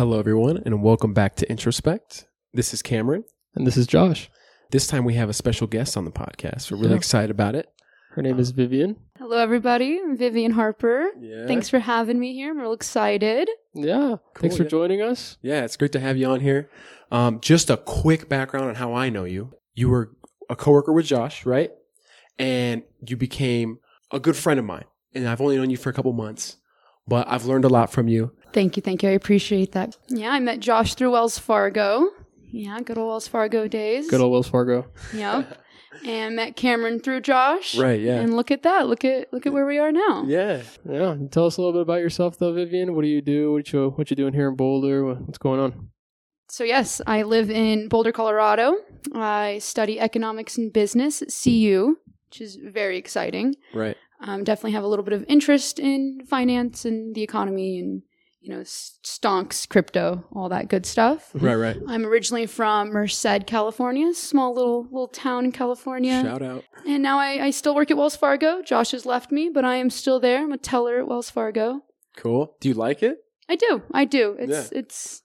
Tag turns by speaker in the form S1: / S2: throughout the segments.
S1: Hello, everyone, and welcome back to Introspect. This is Cameron.
S2: And this is Josh.
S1: This time we have a special guest on the podcast. We're really
S2: Yeah.
S1: excited about it.
S2: Her name is Vivian.
S3: Hello, everybody. I'm Vivian Harper.
S1: Yeah.
S3: Thanks for having me here. I'm real excited.
S2: Yeah. Thanks for
S1: yeah.
S2: joining us.
S1: Yeah, it's great to have you on here. Um, just a quick background on how I know you. You were a coworker with Josh, right? And you became a good friend of mine. And I've only known you for a couple months, but I've learned a lot from you.
S3: Thank you. Thank you. I appreciate that. Yeah, I met Josh through Wells Fargo. Yeah, good old Wells Fargo days.
S2: Good old Wells Fargo.
S3: Yep. and met Cameron through Josh.
S1: Right, yeah.
S3: And look at that. Look at look at where we are now.
S1: Yeah.
S2: Yeah. Tell us a little bit about yourself, though, Vivian. What do you do? What you what you doing here in Boulder? What's going on?
S3: So yes, I live in Boulder, Colorado. I study economics and business at CU, which is very exciting.
S1: Right.
S3: um, definitely have a little bit of interest in finance and the economy and you know stonks crypto all that good stuff
S1: Right, right.
S3: i'm originally from merced california small little little town in california
S1: Shout out.
S3: and now I, I still work at wells fargo josh has left me but i am still there i'm a teller at wells fargo
S1: Cool. Do you like it?
S3: i do i do it's it's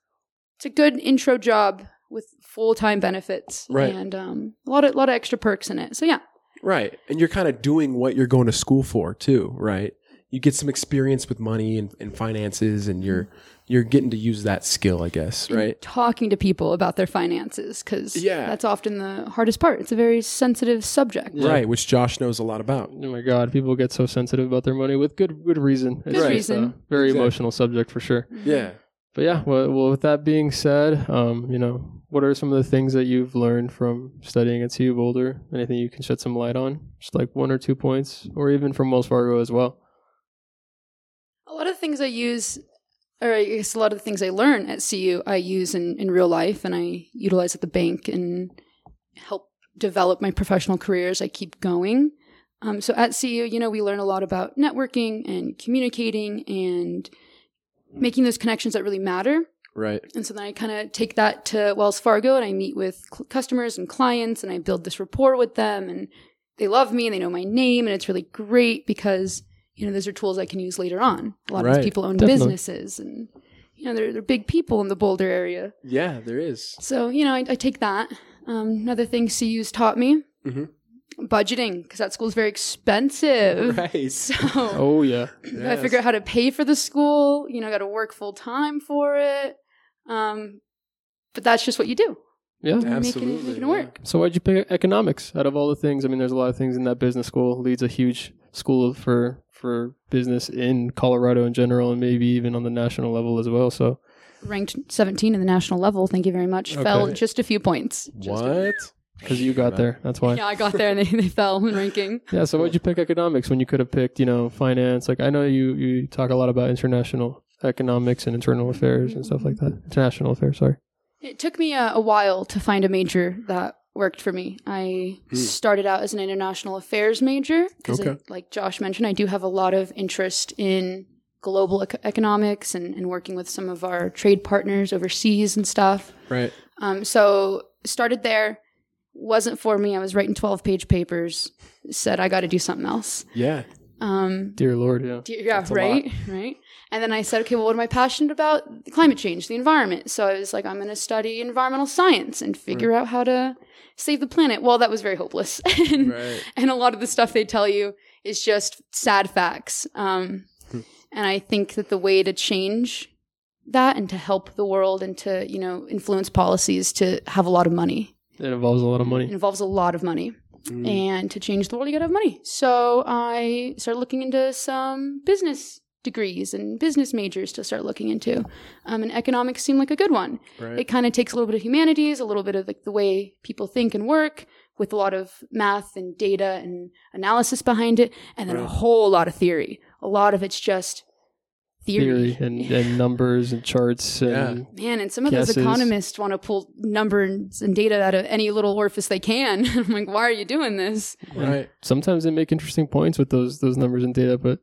S3: it's a good intro job with full-time benefits
S1: Right.
S3: and um, a lot of a lot of extra perks in it so yeah
S1: Right. And you're kind of doing what you're going to school for too, right? You get some experience with money and, and finances and you're you're getting to use that skill, I guess,
S3: and
S1: right?
S3: talking to people about their finances because
S1: Yeah.
S3: that's often the hardest part. It's a very sensitive subject.
S2: Yeah.
S1: Right, which Josh knows a lot about.
S2: Oh my God, people get so sensitive about their money with good good reason.
S3: Good
S2: just
S3: reason.
S2: a very
S1: Exactly.
S2: emotional subject for sure.
S1: Yeah.
S2: But yeah, well, well, with that being said, um, you know, what are some of the things that you've learned from studying at CU Boulder? Anything you can shed some light on? Just like one or two points, or even from Wells Fargo as well.
S3: A lot of things I use, or I guess a lot of the things I learn at CU, I use in, in real life and I utilize at the bank and help develop my professional career as I keep going. Um, so at CU, you know, we learn a lot about networking and communicating and making those connections that really matter.
S1: Right.
S3: And so then I kind of take that to Wells Fargo and I meet with cl- customers and clients and I build this rapport with them and they love me and they know my name and it's really great because you know those are tools I can use later on. A lot of these people own
S2: Definitely.
S3: businesses and you know they're they're big people in the Boulder area.
S1: Yeah, there is.
S3: So you know I, I take that. Um, another thing CU's taught me
S1: Mhm.
S3: budgeting because that school's very expensive.
S1: Right.
S3: So
S2: Oh yeah,
S3: you gotta figure out how to pay for the school. You know, got to work full time for it. Um, but that's just what you do.
S2: yeah.
S3: Making it,
S1: Absolutely,
S3: making it
S1: yeah.
S3: work.
S2: So why'd you pick economics out of all the things? I mean, there's a lot of things in that business school. Leeds a huge school for for business in Colorado in general, and maybe even on the national level as well. So
S3: Ranked 17 in the national level. Thank you very much. Fell just a few points. Just
S1: What?
S2: because you got there, that's why.
S3: yeah, I got there and they, they fell in ranking.
S2: Yeah. So why'd you pick economics when you could have picked, you know, finance? Like I know you you talk a lot about international economics and internal affairs and stuff like that. Mm-hmm. International affairs. Sorry.
S3: It took me a, a while to find a major that worked for me. I
S1: Hmm.
S3: started out as an international affairs major because,
S1: Okay.
S3: like Josh mentioned, I do have a lot of interest in global ec- economics and, and working with some of our trade partners overseas and stuff.
S1: Right.
S3: Um, so started there. Wasn't for me. I was writing twelve page papers. Said I got to do something else.
S1: Yeah.
S3: Um,
S2: Dear Lord. Yeah.
S3: do- yeah,
S1: That's
S3: right, right. And then I said, okay, well, what am I passionate about? Climate change, the environment. So I was like, I'm going to study environmental science and figure out how to save the planet. Well, that was very hopeless, and,
S1: Right.
S3: and a lot of the stuff they tell you is just sad facts. Um,
S1: Hmm.
S3: and I think that the way to change that and to help the world and to you know influence policies to have a lot of money.
S2: It involves a lot of
S3: It
S2: money.
S3: involves a lot of money.
S1: Mm.
S3: And to change the world, you gotta have money. So I started looking into some business degrees and business majors to start looking into. Um, and economics seemed like a good one.
S1: Right.
S3: It kind of takes a little bit of humanities, a little bit of like the way people think and work, with a lot of math and data and analysis behind it, and then a whole lot of theory. A lot of it's just theory.
S2: Theory and, and numbers and charts and
S3: Man, and some of
S2: Guesses.
S3: those economists want to pull numbers and data out of any little orifice they can. I'm like, why are you doing this?
S1: Right.
S2: sometimes they make interesting points with those those numbers and data. But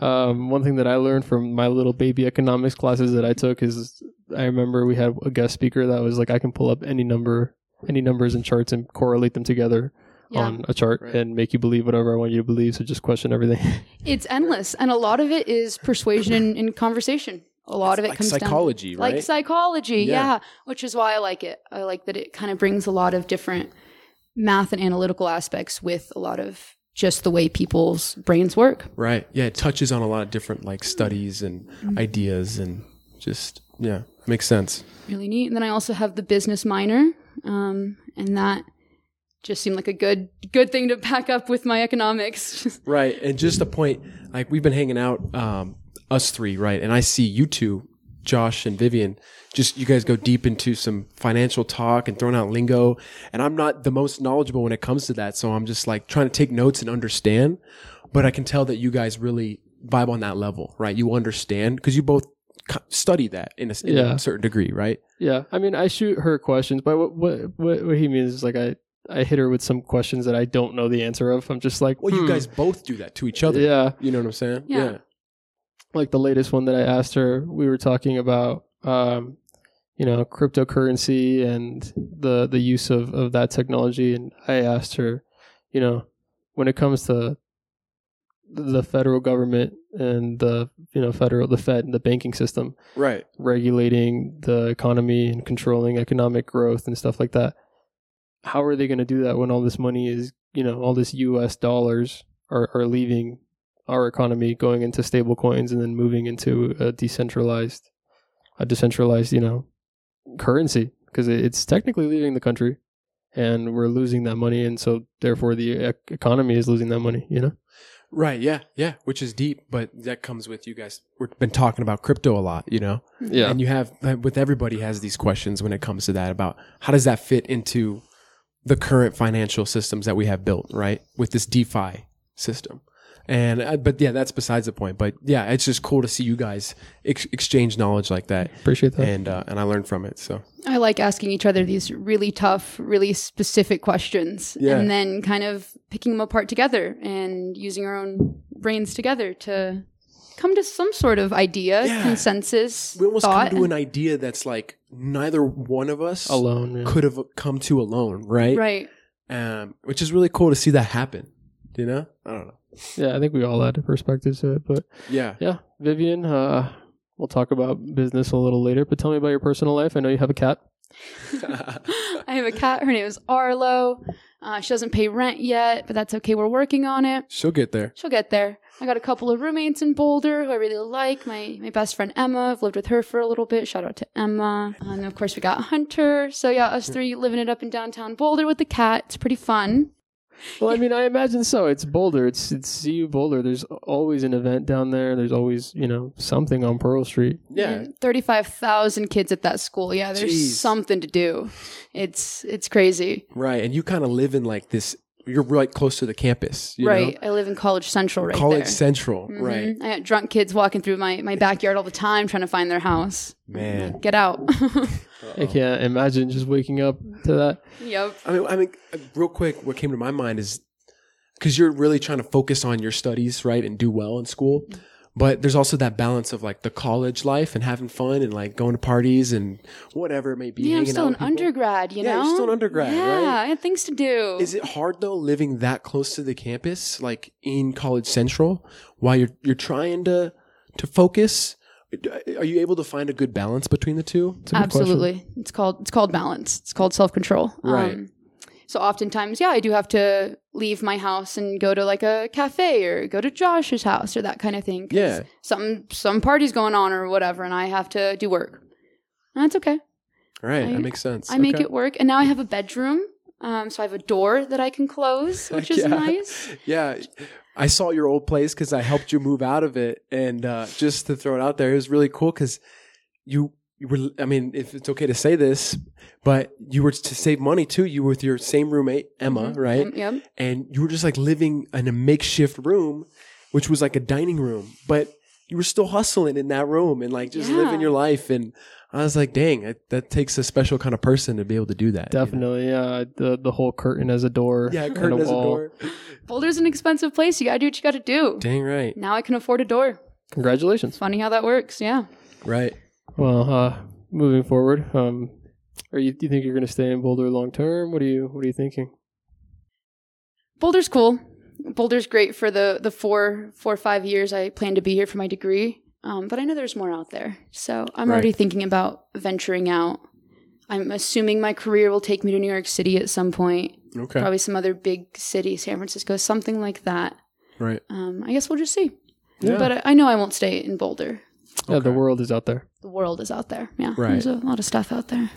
S2: um, one thing that I learned from my little baby economics classes that I took is I remember we had a guest speaker that was like, I can pull up any number, any numbers and charts and correlate them together
S3: Yeah.
S2: on a chart
S1: Right.
S2: and make you believe whatever I want you to believe. So just question everything.
S3: It's endless, and a lot of it is persuasion and, and conversation. a lot of it
S1: like
S3: comes down
S1: psychology, right?
S3: like psychology,
S1: Yeah.
S3: yeah. Which is why I like it. I like that it kind of brings a lot of different math and analytical aspects with a lot of just the way people's brains work.
S1: right. Yeah, it touches on a lot of different like studies and
S3: Mm-hmm.
S1: ideas and just yeah, makes sense.
S3: Really neat. And then I also have the business minor, um, and that just seemed like a good good thing to pack up with my economics.
S1: Right. And just a point, like we've been hanging out, um, us three, right? And I see you two, Josh and Vivian, just you guys go deep into some financial talk and throwing out lingo. And I'm not the most knowledgeable when it comes to that. So I'm just like trying to take notes and understand. But I can tell that you guys really vibe on that level, right? You understand because you both study that in a, in
S2: Yeah.
S1: a certain degree, right?
S2: Yeah, I mean, I shoot her questions, but what what what, what he means is like I I hit her with some questions that I don't know the answer of. I'm just like,
S1: Well, you
S2: hmm.
S1: guys both do that to each other.
S2: yeah.
S1: You know what I'm saying?
S3: Yeah.
S2: Like the latest one that I asked her, we were talking about, um, you know, cryptocurrency and the the use of of that technology, and I asked her, you know, when it comes to the federal government and the you know federal the Fed and the banking system,
S1: Right.
S2: regulating the economy and controlling economic growth and stuff like that. How are they going to do that when all this money is, you know, all this US dollars are, are leaving our economy, going into stable coins and then moving into a decentralized, a decentralized, you know, currency? Because it's technically leaving the country and we're losing that money. And so therefore the economy is losing that money, you know?
S1: Right. Yeah. Yeah. Which is deep, but that comes with you guys. We've been talking about crypto a lot, you know?
S2: Yeah.
S1: And you have, uh, with everybody has these questions when it comes to that about how does that fit into the current financial systems that we have built, right? With this DeFi system. And, uh, but yeah, that's besides the point. But yeah, it's just cool to see you guys ex- exchange knowledge like that.
S2: Appreciate that.
S1: And, uh, and I learned from it. So
S3: I like asking each other these really tough, really specific questions
S1: Yeah.
S3: and then kind of picking them apart together and using our own brains together to come to some sort of idea,
S1: Yeah.
S3: consensus,
S1: we almost
S3: thought.
S1: come to an idea that's like neither one of us
S2: Alone. yeah.
S1: could have come to alone, right?
S3: right.
S1: Um, which is really cool to see that happen. You know? I don't know.
S2: Yeah, I think we all had perspective to it, but
S1: Yeah.
S2: Yeah, Vivian. Uh, we'll talk about business a little later, but tell me about your personal life. I know you have a cat.
S3: I have a cat. Her name is Arlo. Uh, she doesn't pay rent yet, but that's okay. We're working on it.
S1: She'll get there.
S3: She'll get there. I got a couple of roommates in Boulder who I really like. My my best friend Emma. I've lived with her for a little bit. Shout out to Emma. And of course we got Hunter. So yeah, us three living it up in downtown Boulder with the cat. It's pretty fun.
S2: Well, I mean, I imagine so. It's Boulder. It's it's CU Boulder. There's always an event down there. There's always you know something on Pearl Street.
S1: Yeah.
S3: Thirty five thousand kids at that school. Yeah, there's
S1: Jeez.
S3: something to do. It's it's crazy.
S1: Right. And you kind of live in like this, you're right close to the campus. You
S3: right. I live in College Central right
S1: College
S3: there.
S1: Central.
S3: Mhm.
S1: Right.
S3: I got drunk kids walking through my, my backyard all the time trying to find their house.
S1: Man.
S3: Get out.
S2: I can't imagine just waking up to that.
S3: yep.
S1: I mean, I mean, real quick, what came to my mind is because you're really trying to focus on your studies, right, and do well in school. But there's also that balance of like the college life and having fun and like going to parties and whatever it may be.
S3: Yeah, I'm still an undergrad, you
S1: Yeah,
S3: know?
S1: you're still an undergrad,
S3: yeah,
S1: right?
S3: I had things to do.
S1: Is it hard though living that close to the campus, like in College Central, while you're you're trying to to focus? Are you able to find a good balance between the two?
S2: It's a good question.
S3: Absolutely. It's called it's called balance. It's called self control.
S1: Right.
S3: Um, so oftentimes, yeah, I do have to leave my house and go to like a cafe or go to Josh's house or that kind of thing.
S1: Yeah.
S3: Some some party's going on or whatever, and I have to do work. And that's okay.
S1: Right,
S3: I-
S1: that makes sense.
S3: I make it work. And now I have a bedroom. Um, so I have a door that I can close, which is
S1: Yeah.
S3: nice.
S1: Yeah, I saw your old place because I helped you move out of it, and uh, just to throw it out there, it was really cool because you you were. I mean, if it's okay to say this, but you were to save money too. You were with your same roommate Emma,
S3: Mhm.
S1: right?
S3: Um, yep.
S1: and you were just like living in a makeshift room, which was like a dining room, but you were still hustling in that room and like just
S3: Yeah.
S1: living your life. And I was like, dang, it, that takes a special kind of person to be able to do that. you know?
S2: Definitely, yeah. The the whole curtain as a door.
S1: Yeah,
S2: and
S1: curtain as a
S2: wall.
S1: door.
S3: Boulder's an expensive place. You gotta do what you gotta do.
S1: Dang right.
S3: Now I can afford a door.
S2: Congratulations.
S3: Funny how that works. Yeah.
S1: Right.
S2: Well, uh, moving forward, um, are you? Do you think you're going to stay in Boulder long term? What are you? What are you thinking?
S3: Boulder's cool. Boulder's great for the the four four or five years I plan to be here for my degree. Um, but I know there's more out there. So I'm
S1: Right.
S3: already thinking about venturing out. I'm assuming my career will take me to New York City at some point,
S1: Okay.
S3: probably some other big city, San Francisco, something like that.
S1: Right.
S3: Um, I guess we'll just see.
S1: Yeah.
S3: But I, I know I won't stay in Boulder.
S2: Yeah, the world is out there.
S3: The world is out there. Yeah,
S1: Right.
S3: there's a lot of stuff out there.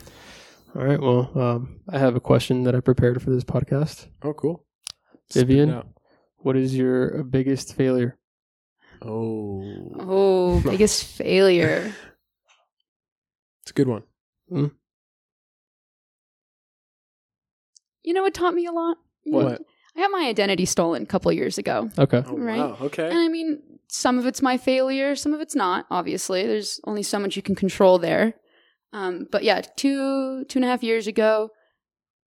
S2: All right. Well, um, I have a question that I prepared for this podcast.
S1: Oh, cool.
S2: Vivian? What is your biggest failure?
S1: Oh,
S3: Oh, biggest failure.
S1: it's a good one.
S3: You know what taught me a lot?
S1: What?
S3: I got my identity stolen a couple of years ago.
S2: Okay.
S1: Oh,
S3: Right.
S1: wow. Okay.
S3: And I mean, some of it's my failure, some of it's not, obviously. There's only so much you can control there. Um, but yeah, two two and a half years ago,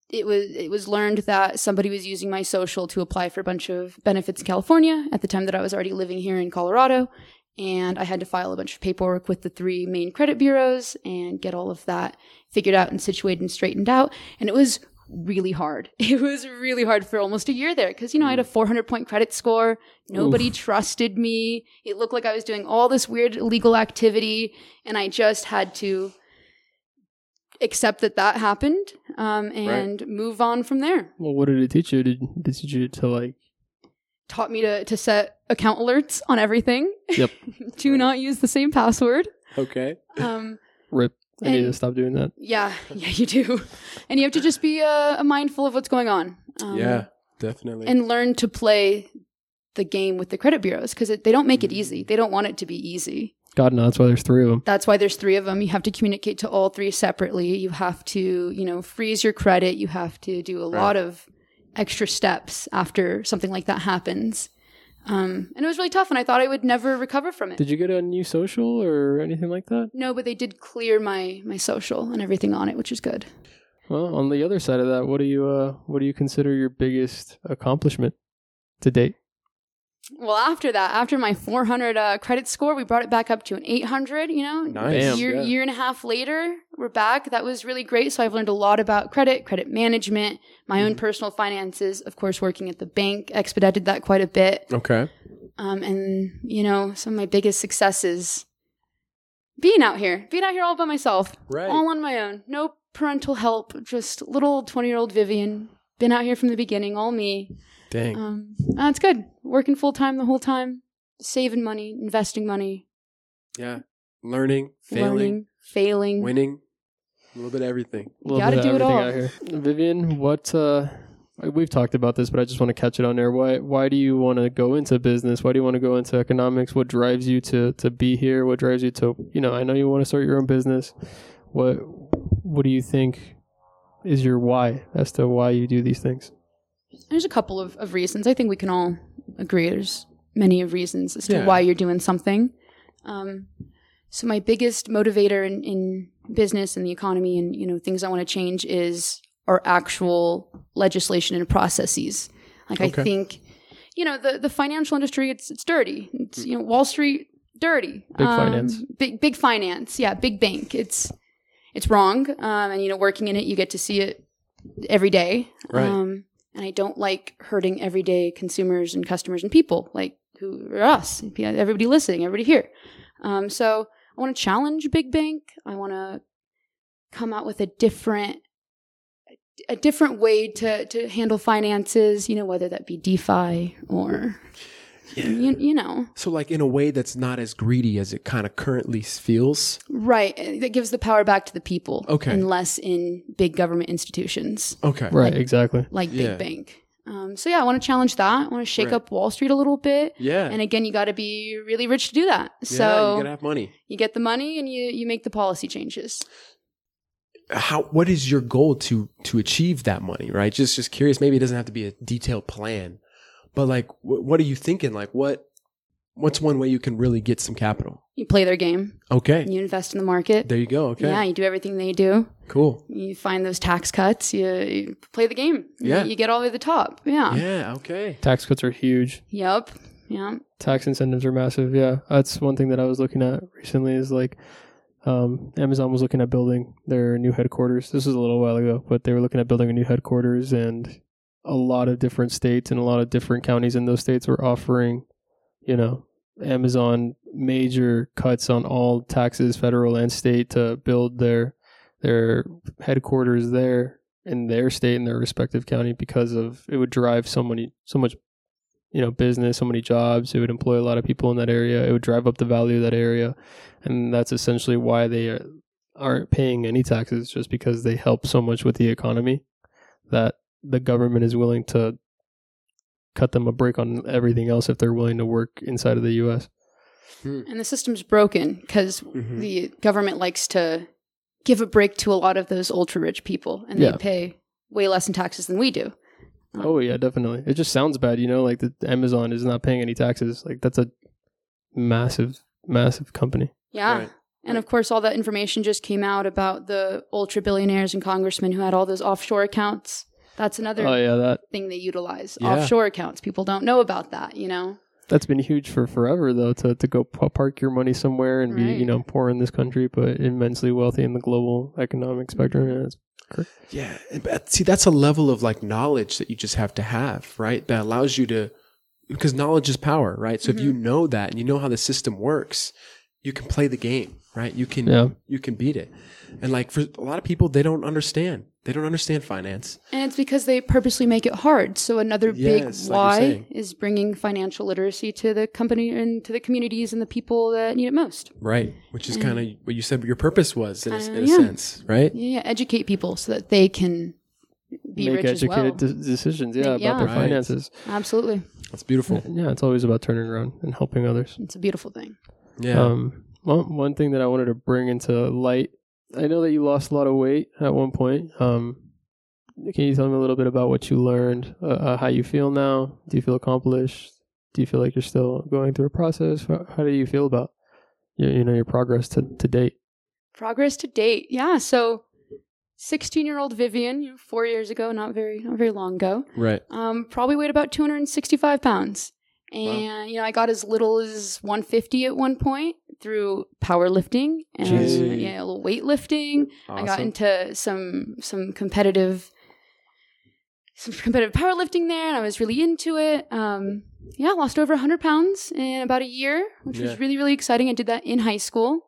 S3: it was it was learned that somebody was using my social to apply for a bunch of benefits in California at the time that I was already living here in Colorado. And I had to file a bunch of paperwork with the three main credit bureaus and get all of that figured out and situated and straightened out. And it was really hard. It was really hard for almost a year there because, you know, I had a 400 point credit score. Nobody trusted me. It looked like I was doing all this weird illegal activity. And I just had to accept that that happened um, and move on from there.
S2: Well, what did it teach you? Did, did it teach you to like?
S3: Taught me to, to set account alerts on everything.
S2: Yep.
S3: to not use the same password.
S1: okay.
S3: Um,
S2: Rip. I need to stop doing that.
S3: yeah, yeah, you do. And you have to just be uh, mindful of what's going on. Um,
S1: yeah, definitely.
S3: and learn to play the game with the credit bureaus because they don't make it easy. They don't want it to be easy.
S2: God, no, that's why there's three of them.
S3: That's why there's three of them. You have to communicate to all three separately. You have to, you know, freeze your credit. You have to do a lot of extra steps after something like that happens. Um, and it was really tough, and I thought I would never recover from it.
S2: Did you get a new social or anything like that?
S3: no, but they did clear my my social and everything on it, which is good.
S2: Well, on the other side of that, what do you uh, what do you consider your biggest accomplishment to date?
S3: Well, after that, after my 400 uh, credit score, we brought it back up to an 800. You know,
S1: Nice.
S2: Bam.
S3: year
S1: Yeah.
S3: year and a half later, we're back. That was really great. So I've learned a lot about credit, credit management, my
S1: Mm-hmm.
S3: own personal finances. Of course, working at the bank expedited that quite a bit.
S1: okay.
S3: Um, and you know, some of my biggest successes being out here, being out here all by myself,
S1: Right.
S3: all on my own, no parental help, just little 20 year old Vivian. Been out here from the beginning, all me.
S1: Dang.
S3: Um, that's good. Working full time the whole time, saving money, investing money,
S1: yeah. Learning, failing,
S3: learning, failing.
S1: winning, a little bit of everything.
S2: A little
S3: Gotta
S2: bit of
S3: do it all.
S2: Vivian, what uh, we've talked about this, but I just want to catch it on there. Why why do you want to go into business? Why do you want to go into economics? What drives you to to be here? What drives you to you know? I know you want to start your own business. What what do you think is your why as to why you do these things?
S3: There's a couple of, of reasons. I think we can all agree there's many of reasons as to
S1: Yeah.
S3: why you're doing something. Um, so my biggest motivator in, in business and the economy and you know things I want to change is our actual legislation and processes. Like
S1: Okay.
S3: I think, you know, the the financial industry it's it's dirty. It's you know Wall Street dirty.
S2: Big
S3: Um,
S2: finance.
S3: Big big finance. Yeah, big bank. It's it's wrong. Um, and you know, working in it, you get to see it every day.
S1: Right.
S3: Um, and I don't like hurting everyday consumers and customers and people like who are us, everybody listening, everybody here. Um, so I want to challenge big bank. I want to come out with a different a different way to to handle finances. You know, whether that be DeFi or you, you know
S1: So, like in a way that's not as greedy as it kind of currently feels.
S3: right that gives the power back to the people.
S1: Okay.
S3: and less in big government institutions.
S1: Okay.
S2: Right, exactly.
S3: like
S1: Yeah.
S3: big bank. Um, so yeah, I want to challenge that. I want to shake
S1: Right.
S3: up Wall Street a little bit.
S1: Yeah.
S3: And again, you got to be really rich to do that.
S1: yeah,
S3: So
S1: you gotta have money.
S3: you get the money and you you make the policy changes.
S1: How? What is your goal to to achieve that money? Right. Just just curious. Maybe it doesn't have to be a detailed plan, but like, wh- what are you thinking? Like, what what's one way you can really get some capital?
S3: You play their game.
S1: Okay.
S3: You invest in the market.
S1: There you go. Okay.
S3: Yeah, you do everything they do.
S1: Cool.
S3: You find those tax cuts. You, you play the game. You-
S1: Yeah.
S3: You, get all the way to the top. Yeah.
S1: Yeah. Okay.
S2: Tax cuts are huge.
S3: Yep. Yeah.
S2: tax incentives are massive. Yeah, that's one thing that I was looking at recently. Is like um, Amazon was looking at building their new headquarters. This was a little while ago, but they were looking at building a new headquarters, and a lot of different states and a lot of different counties in those states were offering, you know, Amazon major cuts on all taxes, federal and state, to build their their headquarters there in their state in their respective county because of it would drive so many so much you know business, so many jobs. It would employ a lot of people in that area. It would drive up the value of that area, and that's essentially why they are, aren't paying any taxes, just because they help so much with the economy that the government is willing to cut them a break on everything else if they're willing to work inside of the U.S.
S3: And the system's broken because
S1: Mhm.
S3: the government likes to give a break to a lot of those ultra rich people, and
S2: Yeah.
S3: they pay way less in taxes than we do.
S2: Oh yeah, definitely. It just sounds bad, you know, like the Amazon is not paying any taxes. Like that's a massive, massive company.
S3: Yeah.
S1: Right.
S3: And of course, all that information just came out about the ultra billionaires and congressmen who had all those offshore accounts. That's another
S2: Oh yeah, that
S3: thing they utilize
S1: Yeah.
S3: offshore accounts. People don't know about that, you know?
S2: that's been huge for forever though. To to go p- park your money somewhere and be you know poor in this country but immensely wealthy in the global economic spectrum. Yeah, it's
S1: Yeah, and- but see, that's a level of like knowledge that you just have to have, right? That allows you to, because knowledge is power, right? So if you mm-hmm. know that and you know how the system works, you can play the game, right? You can,
S2: Yeah.
S1: you can beat it. And like for a lot of people, they don't understand. They don't understand finance.
S3: And it's because they purposely make it hard. So another
S1: Yes,
S3: big
S1: like
S3: why
S1: saying.
S3: is bringing financial literacy to the company and to the communities and the people that need it most.
S1: Right. Which is kind of what you said your purpose was in, a,
S3: Kinda,
S1: in a sense, right?
S3: Yeah, educate people so that they can be
S2: make
S3: rich as well.
S2: Make educated de- decisions. Yeah,
S3: Yeah.
S2: about their
S1: Right.
S2: finances.
S3: Absolutely.
S1: That's beautiful.
S2: Yeah, it's always about turning around and helping others.
S3: It's a beautiful thing.
S1: Yeah.
S2: Um, well, one thing that I wanted to bring into light, I know that you lost a lot of weight at one point. Um, can you tell me a little bit about what you learned, uh, uh, how you feel now? Do you feel accomplished? Do you feel like you're still going through a process? How, how do you feel about your, you know, your progress to, to date?
S3: Progress to date. Yeah. So 16 year old Vivian, you know, four years ago, not very, not very long ago,
S1: right.
S3: um, probably weighed about 265 pounds. And, you know, I got as little as 150 at one point through powerlifting and
S1: Jeez.
S3: yeah, a little weightlifting. I got into some some competitive some competitive powerlifting there, and I was really into it. Um, yeah, lost over 100 pounds in about a year, which
S1: Yeah.
S3: was really really exciting. I did that in high school,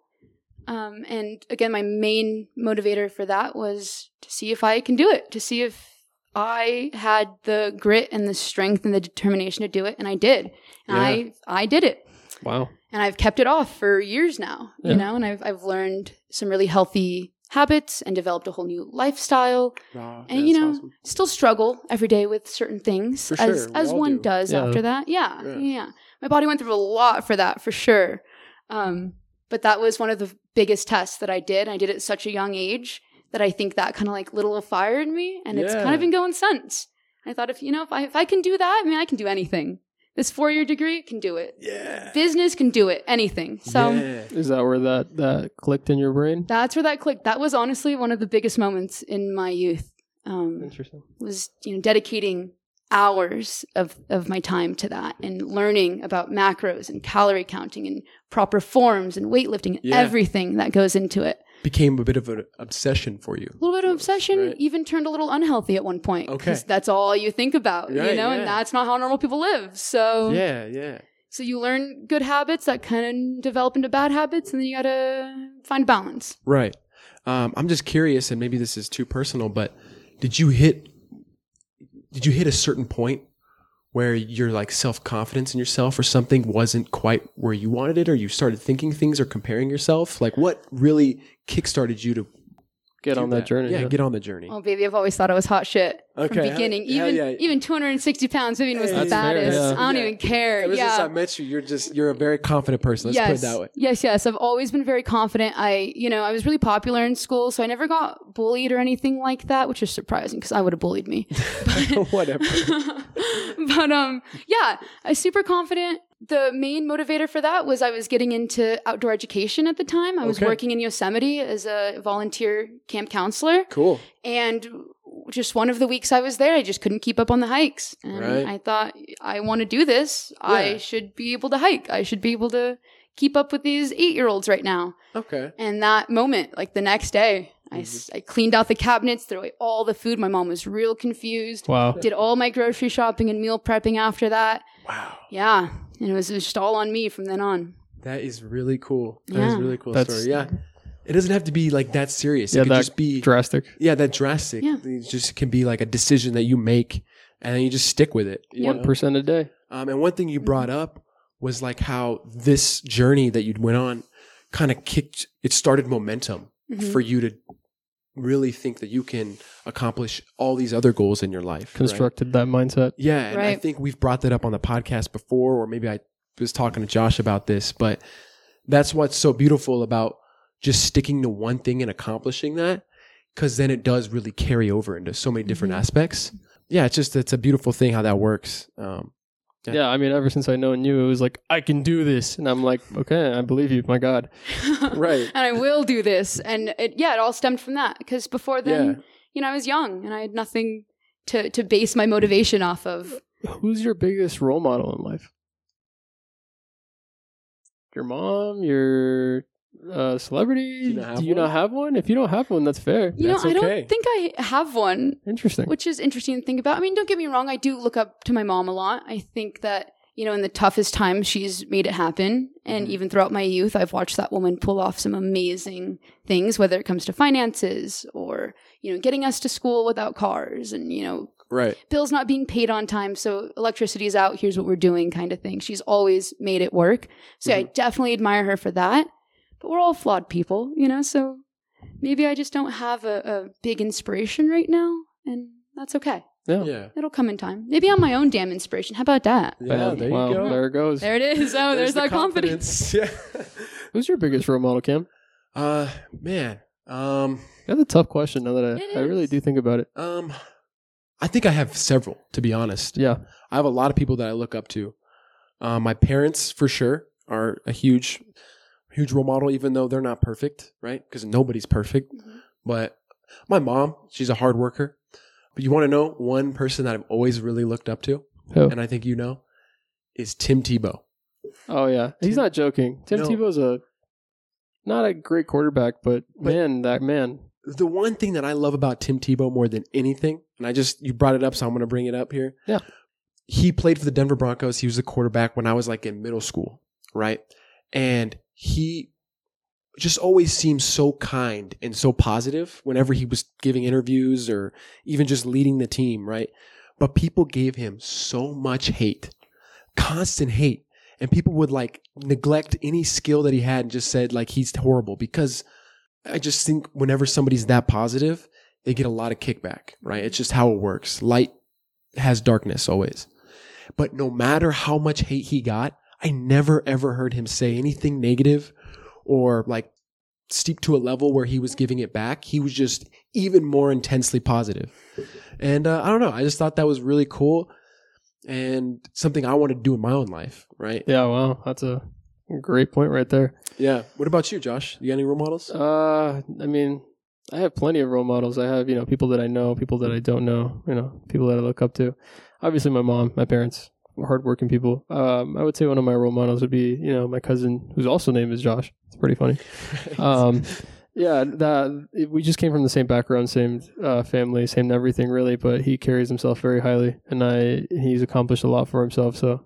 S3: um, and again, my main motivator for that was to see if I can do it, to see if I had the grit and the strength and the determination to do it, and I did. And
S1: Yeah.
S3: I I did it
S2: Wow.
S3: and I've kept it off for years now,
S2: Yeah.
S3: you know, and I've I've learned some really healthy habits and developed a whole new lifestyle.
S1: Wow,
S3: And you know,
S1: awesome.
S3: still struggle every day with certain things
S1: For
S3: as
S1: sure,
S3: as one
S1: do.
S3: does
S2: Yeah.
S3: after that. Yeah,
S1: Yeah.
S3: yeah. My body went through a lot for that for sure. Um, but that was one of the biggest tests that I did. I did it at such a young age that I think that kind of like lit a fire in me, and it's kind of been going since. I thought if you know if I if I can do that, I mean I can do anything. This four year degree can do it
S1: yeah.
S3: business can do it anything so
S1: yeah.
S2: Is that where that, that clicked in your brain?
S3: that's where that clicked that was honestly one of the biggest moments in my youth um,
S2: Interesting.
S3: was you know dedicating hours of, of my time to that and learning about macros and calorie counting and proper forms and weightlifting and
S1: Yeah.
S3: everything that goes into it
S1: became a bit of an obsession for you.
S3: a little bit of obsession
S1: Right.
S3: even turned a little unhealthy at one point
S1: Okay.
S3: that's all you think about you know
S1: yeah.
S3: and that's not how normal people live so
S1: Yeah, yeah.
S3: so you learn good habits that kind of develop into bad habits and then you gotta find balance
S1: Right. Um, I'm just curious, and maybe this is too personal, but did you hit? Did you hit a certain point where your like self confidence in yourself or something wasn't quite where you wanted it, or you started thinking things or comparing yourself? Like, what really kickstarted you to
S2: Get on that, journey.
S1: Yeah, get on the journey.
S3: Oh, baby, I've always thought I was hot shit from
S1: Okay, hell-
S3: beginning.
S1: hell
S3: even
S1: yeah.
S3: even 260 pounds, Vivian was the
S1: That's
S2: fair,
S3: fattest.
S2: yeah.
S3: I don't
S1: Yeah.
S3: even care.
S1: Ever since I
S3: yeah.
S1: met you, you're just you're a very confident person. Let's
S3: yes.
S1: put it that way.
S3: Yes, yes. I've always been very confident. I, you know, I was really popular in school, so I never got bullied or anything like that, which is surprising because I would have bullied me.
S1: Whatever.
S3: but um yeah i was super confident the main motivator for that was i was getting into outdoor education at the time i was
S1: Okay.
S3: working in yosemite as a volunteer camp counselor
S1: Cool.
S3: and just one of the weeks i was there i just couldn't keep up on the hikes and
S1: Right.
S3: i thought i want to do this
S1: Yeah.
S3: i should be able to hike i should be able to keep up with these eight year olds right now
S1: Okay.
S3: and that moment like the next day I mm-hmm. I cleaned out the cabinets, threw away all the food. My mom was real confused.
S2: Wow.
S3: Did all my grocery shopping and meal prepping after that.
S1: Wow.
S3: Yeah. And it was, just all on me from then on.
S1: That is really cool. That is
S3: Yeah.
S1: a really cool
S2: That's-
S1: story. Yeah. It doesn't have to be like that serious. It
S2: Yeah,
S1: could
S2: that
S1: just be
S2: Drastic.
S1: yeah, that drastic.
S3: Yeah.
S1: It just can be like a decision that you make and you just stick with it.
S2: One
S1: know?
S2: percent a day.
S1: Um, and one thing you brought
S3: Mm-hmm.
S1: up was like how this journey that you went on kind of kicked, it started momentum
S3: Mhm.
S1: for you to really think that you can accomplish all these other goals in your life. right?
S2: Constructed that mindset.
S1: Yeah. And I think we've brought that up on the podcast before, or maybe I was talking to Josh about this, but that's what's so beautiful about just sticking to one thing and accomplishing that. Cause then it does really carry over into so many different
S3: Mhm.
S1: aspects. Yeah. It's just, it's a beautiful thing how that works. Um, Yeah.
S2: Yeah. I mean, ever since I known you, it was like I can do this, and I'm like, okay, I believe you. My God.
S1: Right.
S3: and I will do this. And it, yeah, it all stemmed from that. Because before then,
S1: Yeah.
S3: you know, I was young and I had nothing to, to base my motivation off of.
S2: Who's your biggest role model in life? Your mom, your uh, celebrity?
S1: you not have
S2: Do you not have one? If you don't have one, that's fair.
S3: You
S1: That's
S3: know, I
S1: okay.
S3: don't think I have one,
S2: Interesting.
S3: which is interesting to think about. I mean, don't get me wrong. I do look up to my mom a lot. I think that, you know, in the toughest times, she's made it happen. And
S1: Mhm.
S3: even throughout my youth, I've watched that woman pull off some amazing things, whether it comes to finances or, you know, getting us to school without cars and, you know,
S1: Right.
S3: bills not being paid on time, so electricity is out, here's what we're doing kind of thing. She's always made it work. So yeah, I definitely admire her for that. But we're all flawed people, you know, so maybe I just don't have a, a big inspiration right now, and that's okay.
S2: yeah.
S1: Yeah.
S3: It'll come in time. Maybe I'm my own damn inspiration. How about that?
S1: Yeah.
S2: Bam.
S1: There you
S2: wow,
S1: go.
S2: There it goes.
S3: There it is. Oh, there's,
S1: the
S3: that confidence.
S1: Yeah.
S2: Who's your biggest role model, Cam?
S1: uh, man. Um,
S2: That's a tough question. Now that I, I really do think about it.
S1: um, I think I have several, to be honest.
S2: Yeah.
S1: I have a lot of people that I look up to. Uh, my parents, for sure, are a huge, huge role model, even though they're not perfect, right? Because nobody's perfect.
S3: Mhm.
S1: But my mom, she's a hard worker. But you want to know one person that I've always really looked up to,
S2: Who?
S1: and I think you know, is Tim Tebow.
S2: Oh yeah. He's not joking. Tim
S1: No.
S2: Tebow's a not a great quarterback, but,
S1: But-
S2: man, that man.
S1: the one thing that I love about Tim Tebow more than anything, and I just you brought it up, so I'm going to bring it up here.
S2: Yeah.
S1: he played for the Denver Broncos. He was the quarterback when I was like in middle school, right? And he just always seemed so kind and so positive whenever he was giving interviews or even just leading the team, right? But people gave him so much hate, constant hate. And people would like neglect any skill that he had and just said like he's horrible because I just think whenever somebody's that positive, they get a lot of kickback, right? It's just how it works. Light has darkness always. But no matter how much hate he got, I never ever heard him say anything negative or like steep to a level where he was giving it back. He was just even more intensely positive. And uh, I don't know. I just thought that was really cool and something I wanted to do in my own life, right?
S2: Yeah, Well, That's a great point right there.
S1: Yeah. What about you, Josh? You got any role models?
S2: Uh, I mean, I have plenty of role models. I have, you know, people that I know, people that I don't know, you know, people that I look up to. Obviously, my mom, my parents, hardworking people. Um, I would say one of my role models would be, you know, my cousin, whose also name is Josh. It's pretty funny. Um, yeah, that we just came from the same background, same uh, family, same everything, really. But he carries himself very highly, and I he's accomplished a lot for himself. So,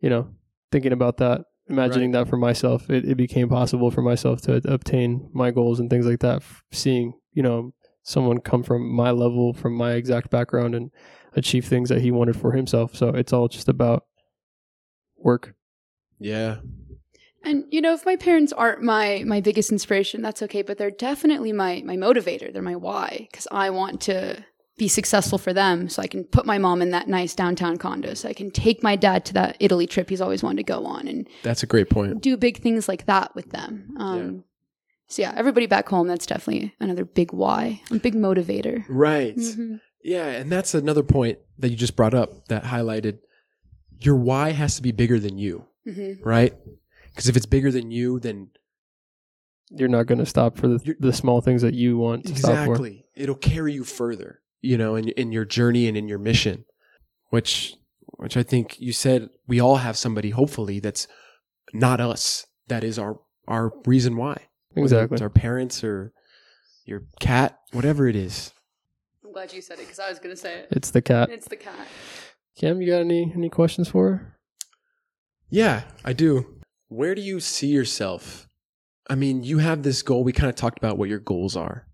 S2: you know, thinking about that, imagining that for myself, it, it became possible for myself to obtain my goals and things like that. Seeing, you know, someone come from my level, from my exact background, and achieve things that he wanted for himself. So it's all just about work.
S1: yeah.
S3: And you know, if my parents aren't my my biggest inspiration, that's okay. But they're definitely my my motivator. They're my why because I want to be successful for them. So I can put my mom in that nice downtown condo. So I can take my dad to that Italy trip he's always wanted to go on, and
S1: That's a great point.
S3: do big things like that with them. Um, So yeah, everybody back home, that's definitely another big why, a big motivator.
S1: Right.
S3: Mhm.
S1: Yeah, and that's another point that you just brought up that highlighted your why has to be bigger than you,
S3: Mhm.
S1: right? Because if it's bigger than you, then
S2: You're not going to stop for the, the small things that you want to stop for.
S1: exactly it'll carry you further, you know, in in your journey and in your mission. Which which I think you said we all have somebody hopefully that's not us that is our our reason why.
S2: Exactly.
S1: It's our parents or your cat, whatever it is.
S3: I'm glad you said it because I was going to say it.
S2: It's the cat.
S3: It's the cat.
S2: Cam, you got any any questions for her?
S1: Yeah, I do. Where do you see yourself? I mean, you have this goal. We kind of talked about what your goals are,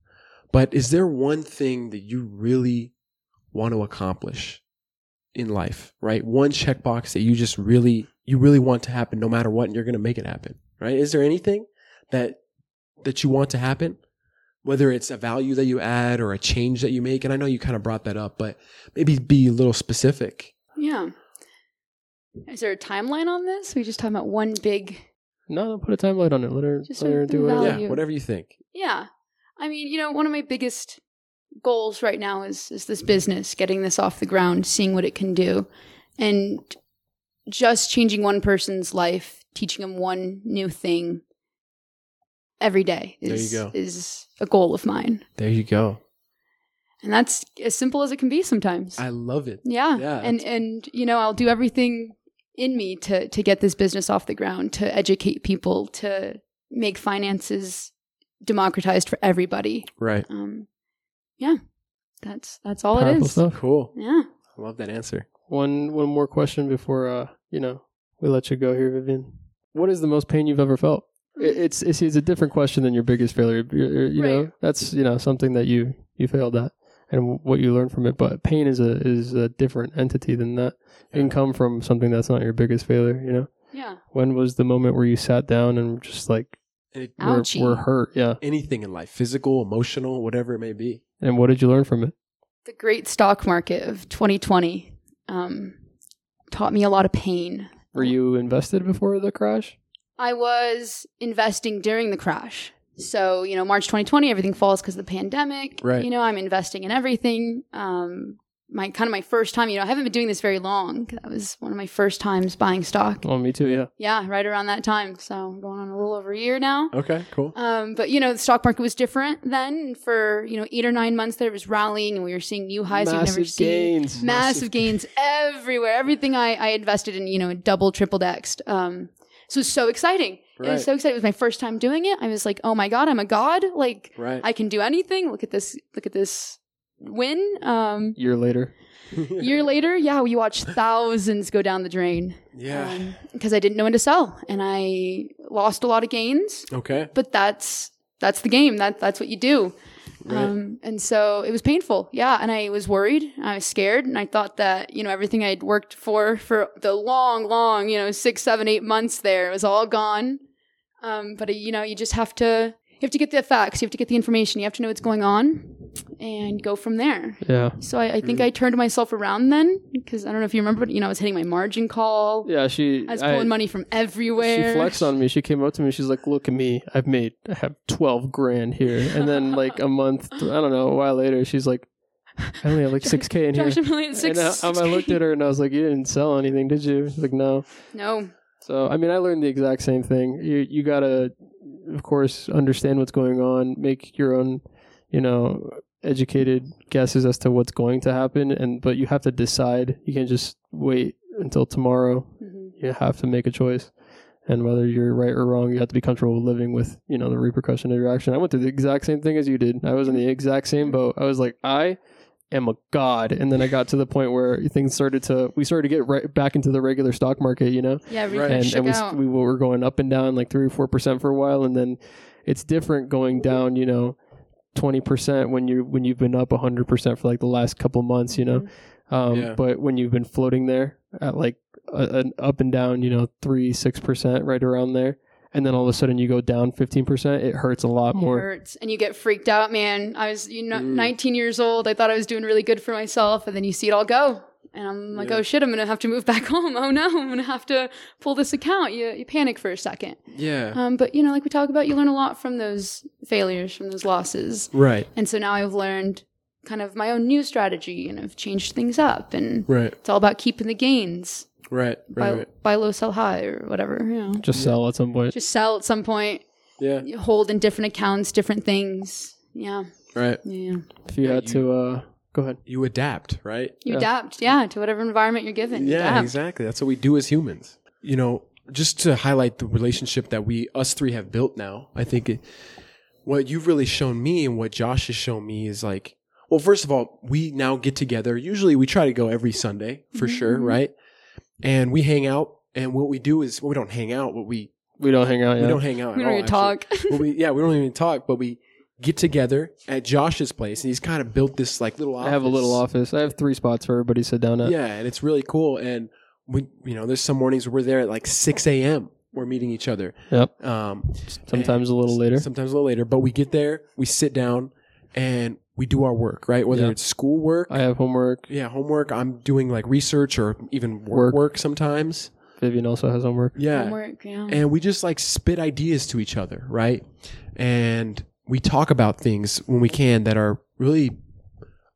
S1: but is there one thing that you really want to accomplish in life, right? One checkbox that you just really, you really want to happen no matter what, and you're going to make it happen, right? Is there anything that, that you want to happen? Whether it's a value that you add or a change that you make. And I know you kind of brought that up, but maybe be a little specific.
S3: Yeah. Is there a timeline on this? We just talking about one big.
S2: No, no, put a timeline on it. Let her,
S3: Just
S2: let her
S3: a
S2: do it.
S1: Yeah, whatever you think.
S3: Yeah. I mean, you know, one of my biggest goals right now is is this business, getting this off the ground, seeing what it can do. And just changing one person's life, teaching them one new thing every day
S1: There you
S3: is
S1: go.
S3: is a goal of mine.
S1: There you go.
S3: And that's as simple as it can be sometimes.
S1: I love it.
S3: Yeah.
S1: Yeah,
S3: and and you know, I'll do everything in me to to get this business off the ground, to educate people, to make finances democratized for everybody.
S1: Right.
S3: Um yeah. That's that's all it
S2: Powerful
S3: is.
S2: stuff.
S1: Cool.
S3: Yeah.
S1: I love that answer.
S2: One one more question before uh you know we let you go here, Vivian. What is the most pain you've ever felt? It- It's it's, it's a different question than your biggest failure. You, you know that's you know something that you you failed at and what you learned from it. But pain is a is a different entity than that. It can come from something that's not your biggest failure. You know
S3: Yeah.
S2: when was the moment where you sat down and were just like
S1: it,
S2: we're, we're hurt? Yeah.
S1: anything in life, physical, emotional, whatever it may be.
S2: And what did you learn from it?
S3: The great stock market of 2020 um taught me a lot of pain.
S2: Were you invested before the crash?
S3: I was investing during the crash. So, you know, March 2020, everything falls because of the pandemic.
S1: Right.
S3: You know, I'm investing in everything. Um, my kind of my first time, you know, I haven't been doing this very long. That was one of my first times buying stock.
S2: Oh, me too. Yeah.
S3: Yeah, right around that time. So going on a little over a year now.
S1: Okay, cool.
S3: Um, but you know, the stock market was different then. For you know, eight or nine months there, it was rallying, and we were seeing new highs we've never
S2: Massive
S3: seen.
S2: gains.
S3: Massive gains everywhere. Everything I, I invested in, you know, double, triple dexed. Um, so it was so exciting. It was so exciting. It was my first time doing it. I was like, oh my god, I'm a god. Like
S1: Right.
S3: I can do anything. Look at this. Look at this win. Um,
S2: Year later.
S3: year later, yeah, we watched thousands go down the drain
S1: yeah.
S3: because I didn't know when to sell, and I lost a lot of gains.
S1: okay.
S3: But that's that's the game. That that's what you do.
S1: Right.
S3: Um, and so it was painful. Yeah. And I was worried. I was scared. And I thought that, you know, everything I'd worked for, for the long, long, you know, six, seven, eight months there, was all gone. Um, but, you know, you just have to, you have to get the facts. You have to get the information. You have to know what's going on and go from there.
S2: Yeah.
S3: So I, I think
S1: Mm.
S3: I turned myself around then because I don't know if you remember, but, you know, I was hitting my margin call.
S2: Yeah. She.
S3: I was pulling money from everywhere.
S2: She flexed on me. She came up to me. She's like, "Look at me. I've made. I have twelve grand here." And then like a month, I don't know, a while later, she's like, "I only have like six k in here."
S3: Josh, I'm six.
S2: and I, I looked at her and I was like, "You didn't sell anything, did you?" She's like, "No."
S3: No.
S2: So I mean, I learned the exact same thing. You you gotta, of course, understand what's going on. Make your own, you know, educated guesses as to what's going to happen. And but you have to decide. You can't just wait until tomorrow.
S3: Mhm.
S2: You have to make a choice. And whether you're right or wrong, you have to be comfortable living with, you know, the repercussion of your action. I went through the exact same thing as you did. I was in the exact same boat. I was like, I am a god. And then I got to the point where things started to, we started to get right back into the regular stock market, you know?
S3: Yeah,
S1: Right.
S2: and, and we,
S3: out.
S2: we were going up and down like three or four percent for a while, and then it's different going down. You know, twenty percent when you when you've been up hundred percent for like the last couple months. You know, um,
S1: Yeah.
S2: but when you've been floating there at like a, an up and down, you know, three six percent right around there, and then all of a sudden you go down fifteen percent, it hurts a lot
S3: It
S2: more.
S3: hurts and you get freaked out, man. I was you know
S1: Mm.
S3: 19 years old. I thought I was doing really good for myself, and then you see it all go, and I'm like,
S1: Yeah.
S3: oh shit, I'm gonna have to move back home. Oh no, I'm gonna have to pull this account. You you panic for a second.
S1: yeah.
S3: Um, but you know, like we talk about, you learn a lot from those failures, from those losses,
S1: right.
S3: and so now I've learned kind of my own new strategy, and I've changed things up, and
S1: Right.
S3: it's all about keeping the gains.
S1: Right.
S3: Buy,
S1: Right. right.
S3: buy low, sell high, or whatever. You know,
S2: Just sell at some point.
S3: just sell at some point.
S1: Yeah.
S3: You hold in different accounts, different things. Yeah,
S1: Right.
S3: yeah.
S2: If you had
S1: you-
S2: to, uh, go ahead.
S1: You adapt, right?
S3: You
S2: Yeah.
S3: adapt, yeah, to whatever environment you're given. You
S1: Yeah,
S3: adapt.
S1: exactly. That's what we do as humans. You know, just to highlight the relationship that we, us three, have built now, I think it, what you've really shown me and what Josh has shown me is like, well, first of all, we now get together. Usually we try to go every Sunday for
S3: Mhm.
S1: sure, right? And we hang out. And what we do is, well, we don't hang out, What we,
S2: We don't hang out.
S1: we
S2: Yeah.
S1: don't hang out.
S3: we
S1: at
S3: don't
S1: all,
S3: even
S1: actually.
S3: talk.
S1: Well, we, yeah, we don't even talk, but we get together at Josh's place and he's kind of built this like little office.
S2: I have a little office. I have three spots for everybody to sit down at.
S1: Yeah, and it's really cool. And we, you know, there's some mornings where we're there at like 6 a.m. We're meeting each other.
S2: Yep.
S1: Um,
S2: Sometimes a little later.
S1: Sometimes a little later. But we get there, we sit down, and we do our work, right? Whether
S2: Yeah.
S1: it's schoolwork,
S2: I have homework.
S1: yeah, homework. I'm doing like research or even work
S2: Work.
S1: work, sometimes.
S2: Vivian also has homework.
S1: Yeah.
S3: Homework, yeah.
S1: And we just like spit ideas to each other, right? And we talk about things when we can that are really.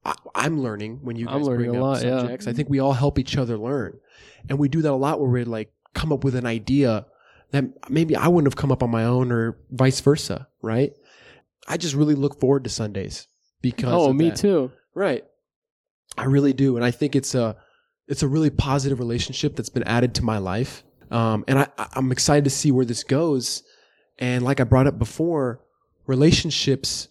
S1: I, I'm learning when you guys
S2: I'm learning
S1: bring
S2: a
S1: up
S2: lot, yeah.
S1: subjects. I think we all help each other learn, and we do that a lot where we like come up with an idea that maybe I wouldn't have come up on my own, or vice versa, right? I just really look forward to Sundays because
S2: Oh, me
S1: that.
S2: too.
S1: Right. I really do, and I think it's a it's a really positive relationship that's been added to my life. Um, and I- I'm excited to see where this goes. And like I brought up before, relationships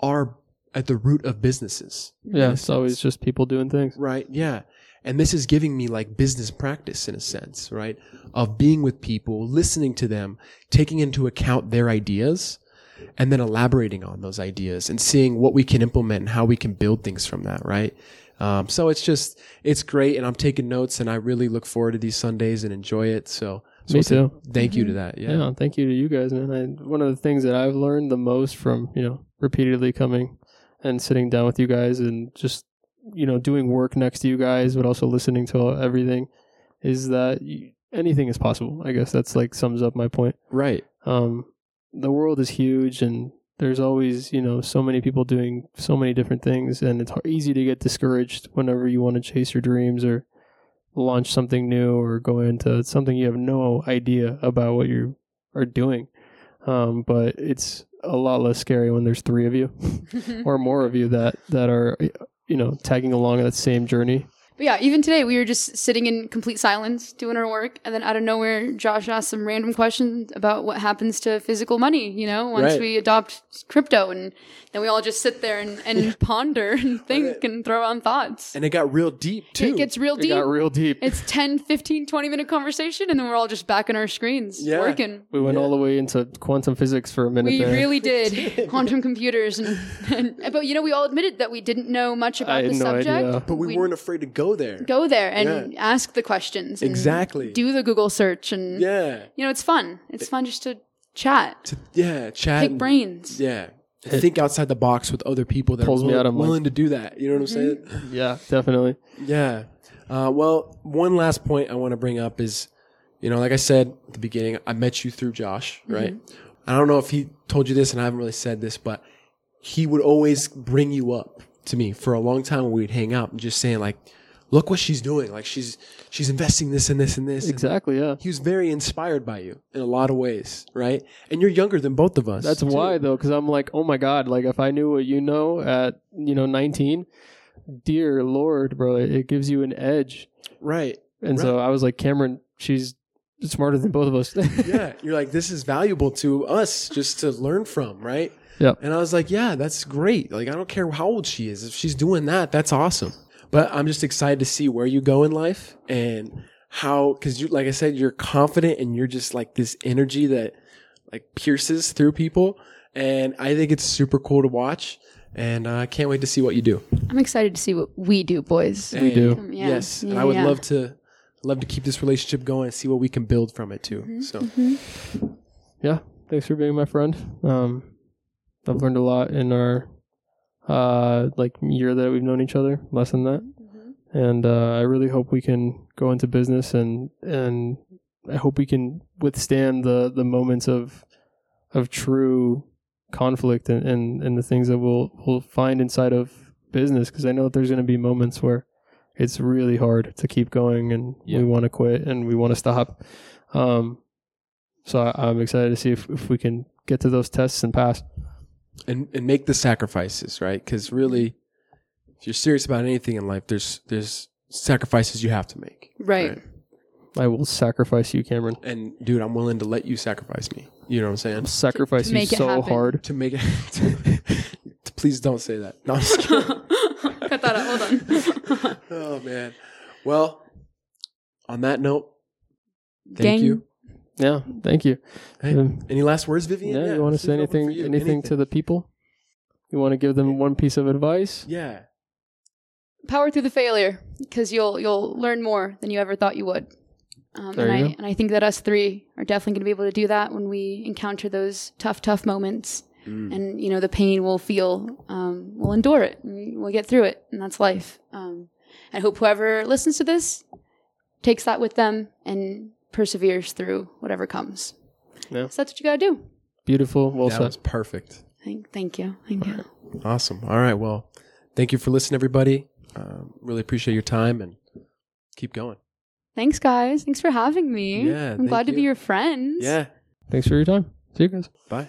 S1: are at the root of businesses.
S2: Yeah, it's always just people doing things.
S1: Right. Yeah. And this is giving me like business practice in a sense, right? Of being with people, listening to them, taking into account their ideas, and then elaborating on those ideas and seeing what we can implement and how we can build things from that, right? Um, so it's just, it's great. And I'm taking notes and I really look forward to these Sundays and enjoy it. So, so
S2: Me too.
S1: Thank you to that. Yeah.
S2: Yeah. thank you to you guys, man. I, one of the things that I've learned the most from you know repeatedly coming and sitting down with you guys and just you know doing work next to you guys, but also listening to everything, is that you, anything is possible. I guess that's like sums up my point.
S1: Right.
S2: Um, the world is huge, and there's always you know so many people doing so many different things, and it's easy to get discouraged whenever you want to chase your dreams or launch something new or go into something you have no idea about what you are doing. Um, but it's a lot less scary when there's three of you or more of you that that are you know tagging along that same journey.
S3: But yeah, even today we were just sitting in complete silence doing our work, and then out of nowhere, Josh asked some random questions about what happens to physical money. You know, once
S1: Right.
S3: we adopt crypto, and then we all just sit there and, and ponder and think and throw on thoughts.
S1: And it got real deep too.
S3: It gets real
S2: It
S3: deep.
S2: got real deep.
S3: it's 10, 15, 20 minute conversation, and then we're all just back on our screens
S1: Yeah.
S3: working.
S2: we went all the way into quantum physics for a minute
S3: We
S2: there.
S3: really did quantum computers, and, and but you know we all admitted that we didn't know much about
S2: I had
S3: the
S2: no
S3: subject.
S2: idea.
S1: but we,
S3: we-
S1: weren't afraid to go there.
S3: Go there and ask the questions. and
S1: Exactly.
S3: Do the Google search and
S1: yeah.
S3: you know it's fun. It's fun just to chat,
S1: To, yeah. Chat.
S3: pick brains.
S1: Yeah. think outside the box with other people that
S2: Pulls
S1: are
S2: me
S1: willing,
S2: out of
S1: willing to do that. You know what I'm saying?
S2: Yeah, definitely.
S1: Yeah. Uh, well, one last point I want to bring up is, you know, like I said at the beginning, I met you through Josh, right? I don't know if he told you this, and I haven't really said this, but he would always bring you up to me for a long time when we'd hang out and just saying like, "Look what she's doing! Like she's she's investing this and this and this."
S2: Exactly. Yeah.
S1: he was very inspired by you in a lot of ways, right? And you're younger than both of us.
S2: That's
S1: too.
S2: why though, because I'm like, oh my god, like if I knew what you know at you know 19, dear lord, bro, it, gives you an edge.
S1: right?
S2: And so I was like, Cameron, she's smarter than both of us.
S1: yeah, you're like, this is valuable to us just to learn from, right?
S2: Yep.
S1: And I was like, yeah, that's great. Like, I don't care how old she is. If she's doing that, that's awesome. But I'm just excited to see where you go in life and how, because you, like I said, you're confident and you're just like this energy that like pierces through people. And I think it's super cool to watch. And uh, I can't wait to see what you do.
S3: I'm excited to see what we do, boys.
S1: And-
S2: do.
S3: Um, yeah.
S1: Yes. and I would
S3: yeah.
S1: love to, love to keep this relationship going and see what we can build from it too.
S3: Mm-hmm.
S1: So,
S2: yeah, thanks for being my friend. Um, I've learned a lot in our uh like year that we've known each other, less than that,
S3: Mm-hmm.
S2: And uh, I really hope we can go into business and and I hope we can withstand the the moments of of true conflict and and, and the things that we'll we'll find inside of business because I know that there's going to be moments where it's really hard to keep going and
S1: Yeah.
S2: we want to quit and we want to stop. Um, so I, I'm excited to see if, if we can get to those tests and pass.
S1: and and make the sacrifices, right? Because really, if you're serious about anything in life, there's there's sacrifices you have to make.
S3: Right.
S1: Right.
S2: I will sacrifice you, Cameron.
S1: And dude, I'm willing to let you sacrifice me. You know what I'm saying?
S2: Sacrifice
S3: to make
S2: you
S3: it
S2: so
S3: happen.
S2: hard.
S1: To make it. please don't say that. No, I'm just kidding.
S3: Cut that out. Hold on.
S1: Oh man. Well, on that note,
S3: Gang.
S1: thank you.
S2: Yeah, thank you.
S1: Hey,
S2: Um,
S1: any last words, Vivian?
S2: Yeah, you want to say
S1: leave
S2: anything?
S1: you.
S2: Anything, to the people? You want to give them one piece of advice?
S1: Yeah.
S3: Power through the failure, because you'll you'll learn more than you ever thought you would. Um,
S2: There
S3: and
S2: you
S3: I
S2: go.
S3: and I think that us three are definitely going to be able to do that when we encounter those tough, tough moments.
S1: Mm.
S3: And you know the pain we'll feel, um, we'll endure it, and we'll get through it, and that's life. Um, I hope whoever listens to this takes that with them and perseveres through whatever comes.
S2: Yeah.
S3: So that's what you got to do.
S2: Beautiful. Well
S1: that
S2: said.
S1: was perfect.
S3: Thank, thank you, thank you.
S1: Awesome. All right. Well, thank you for listening, everybody. Um, really appreciate your time and keep going.
S3: Thanks, guys. Thanks for having me.
S1: Yeah,
S3: I'm
S1: thank
S3: glad to be your friends.
S1: Yeah.
S2: Thanks for your time. See you guys.
S1: Bye.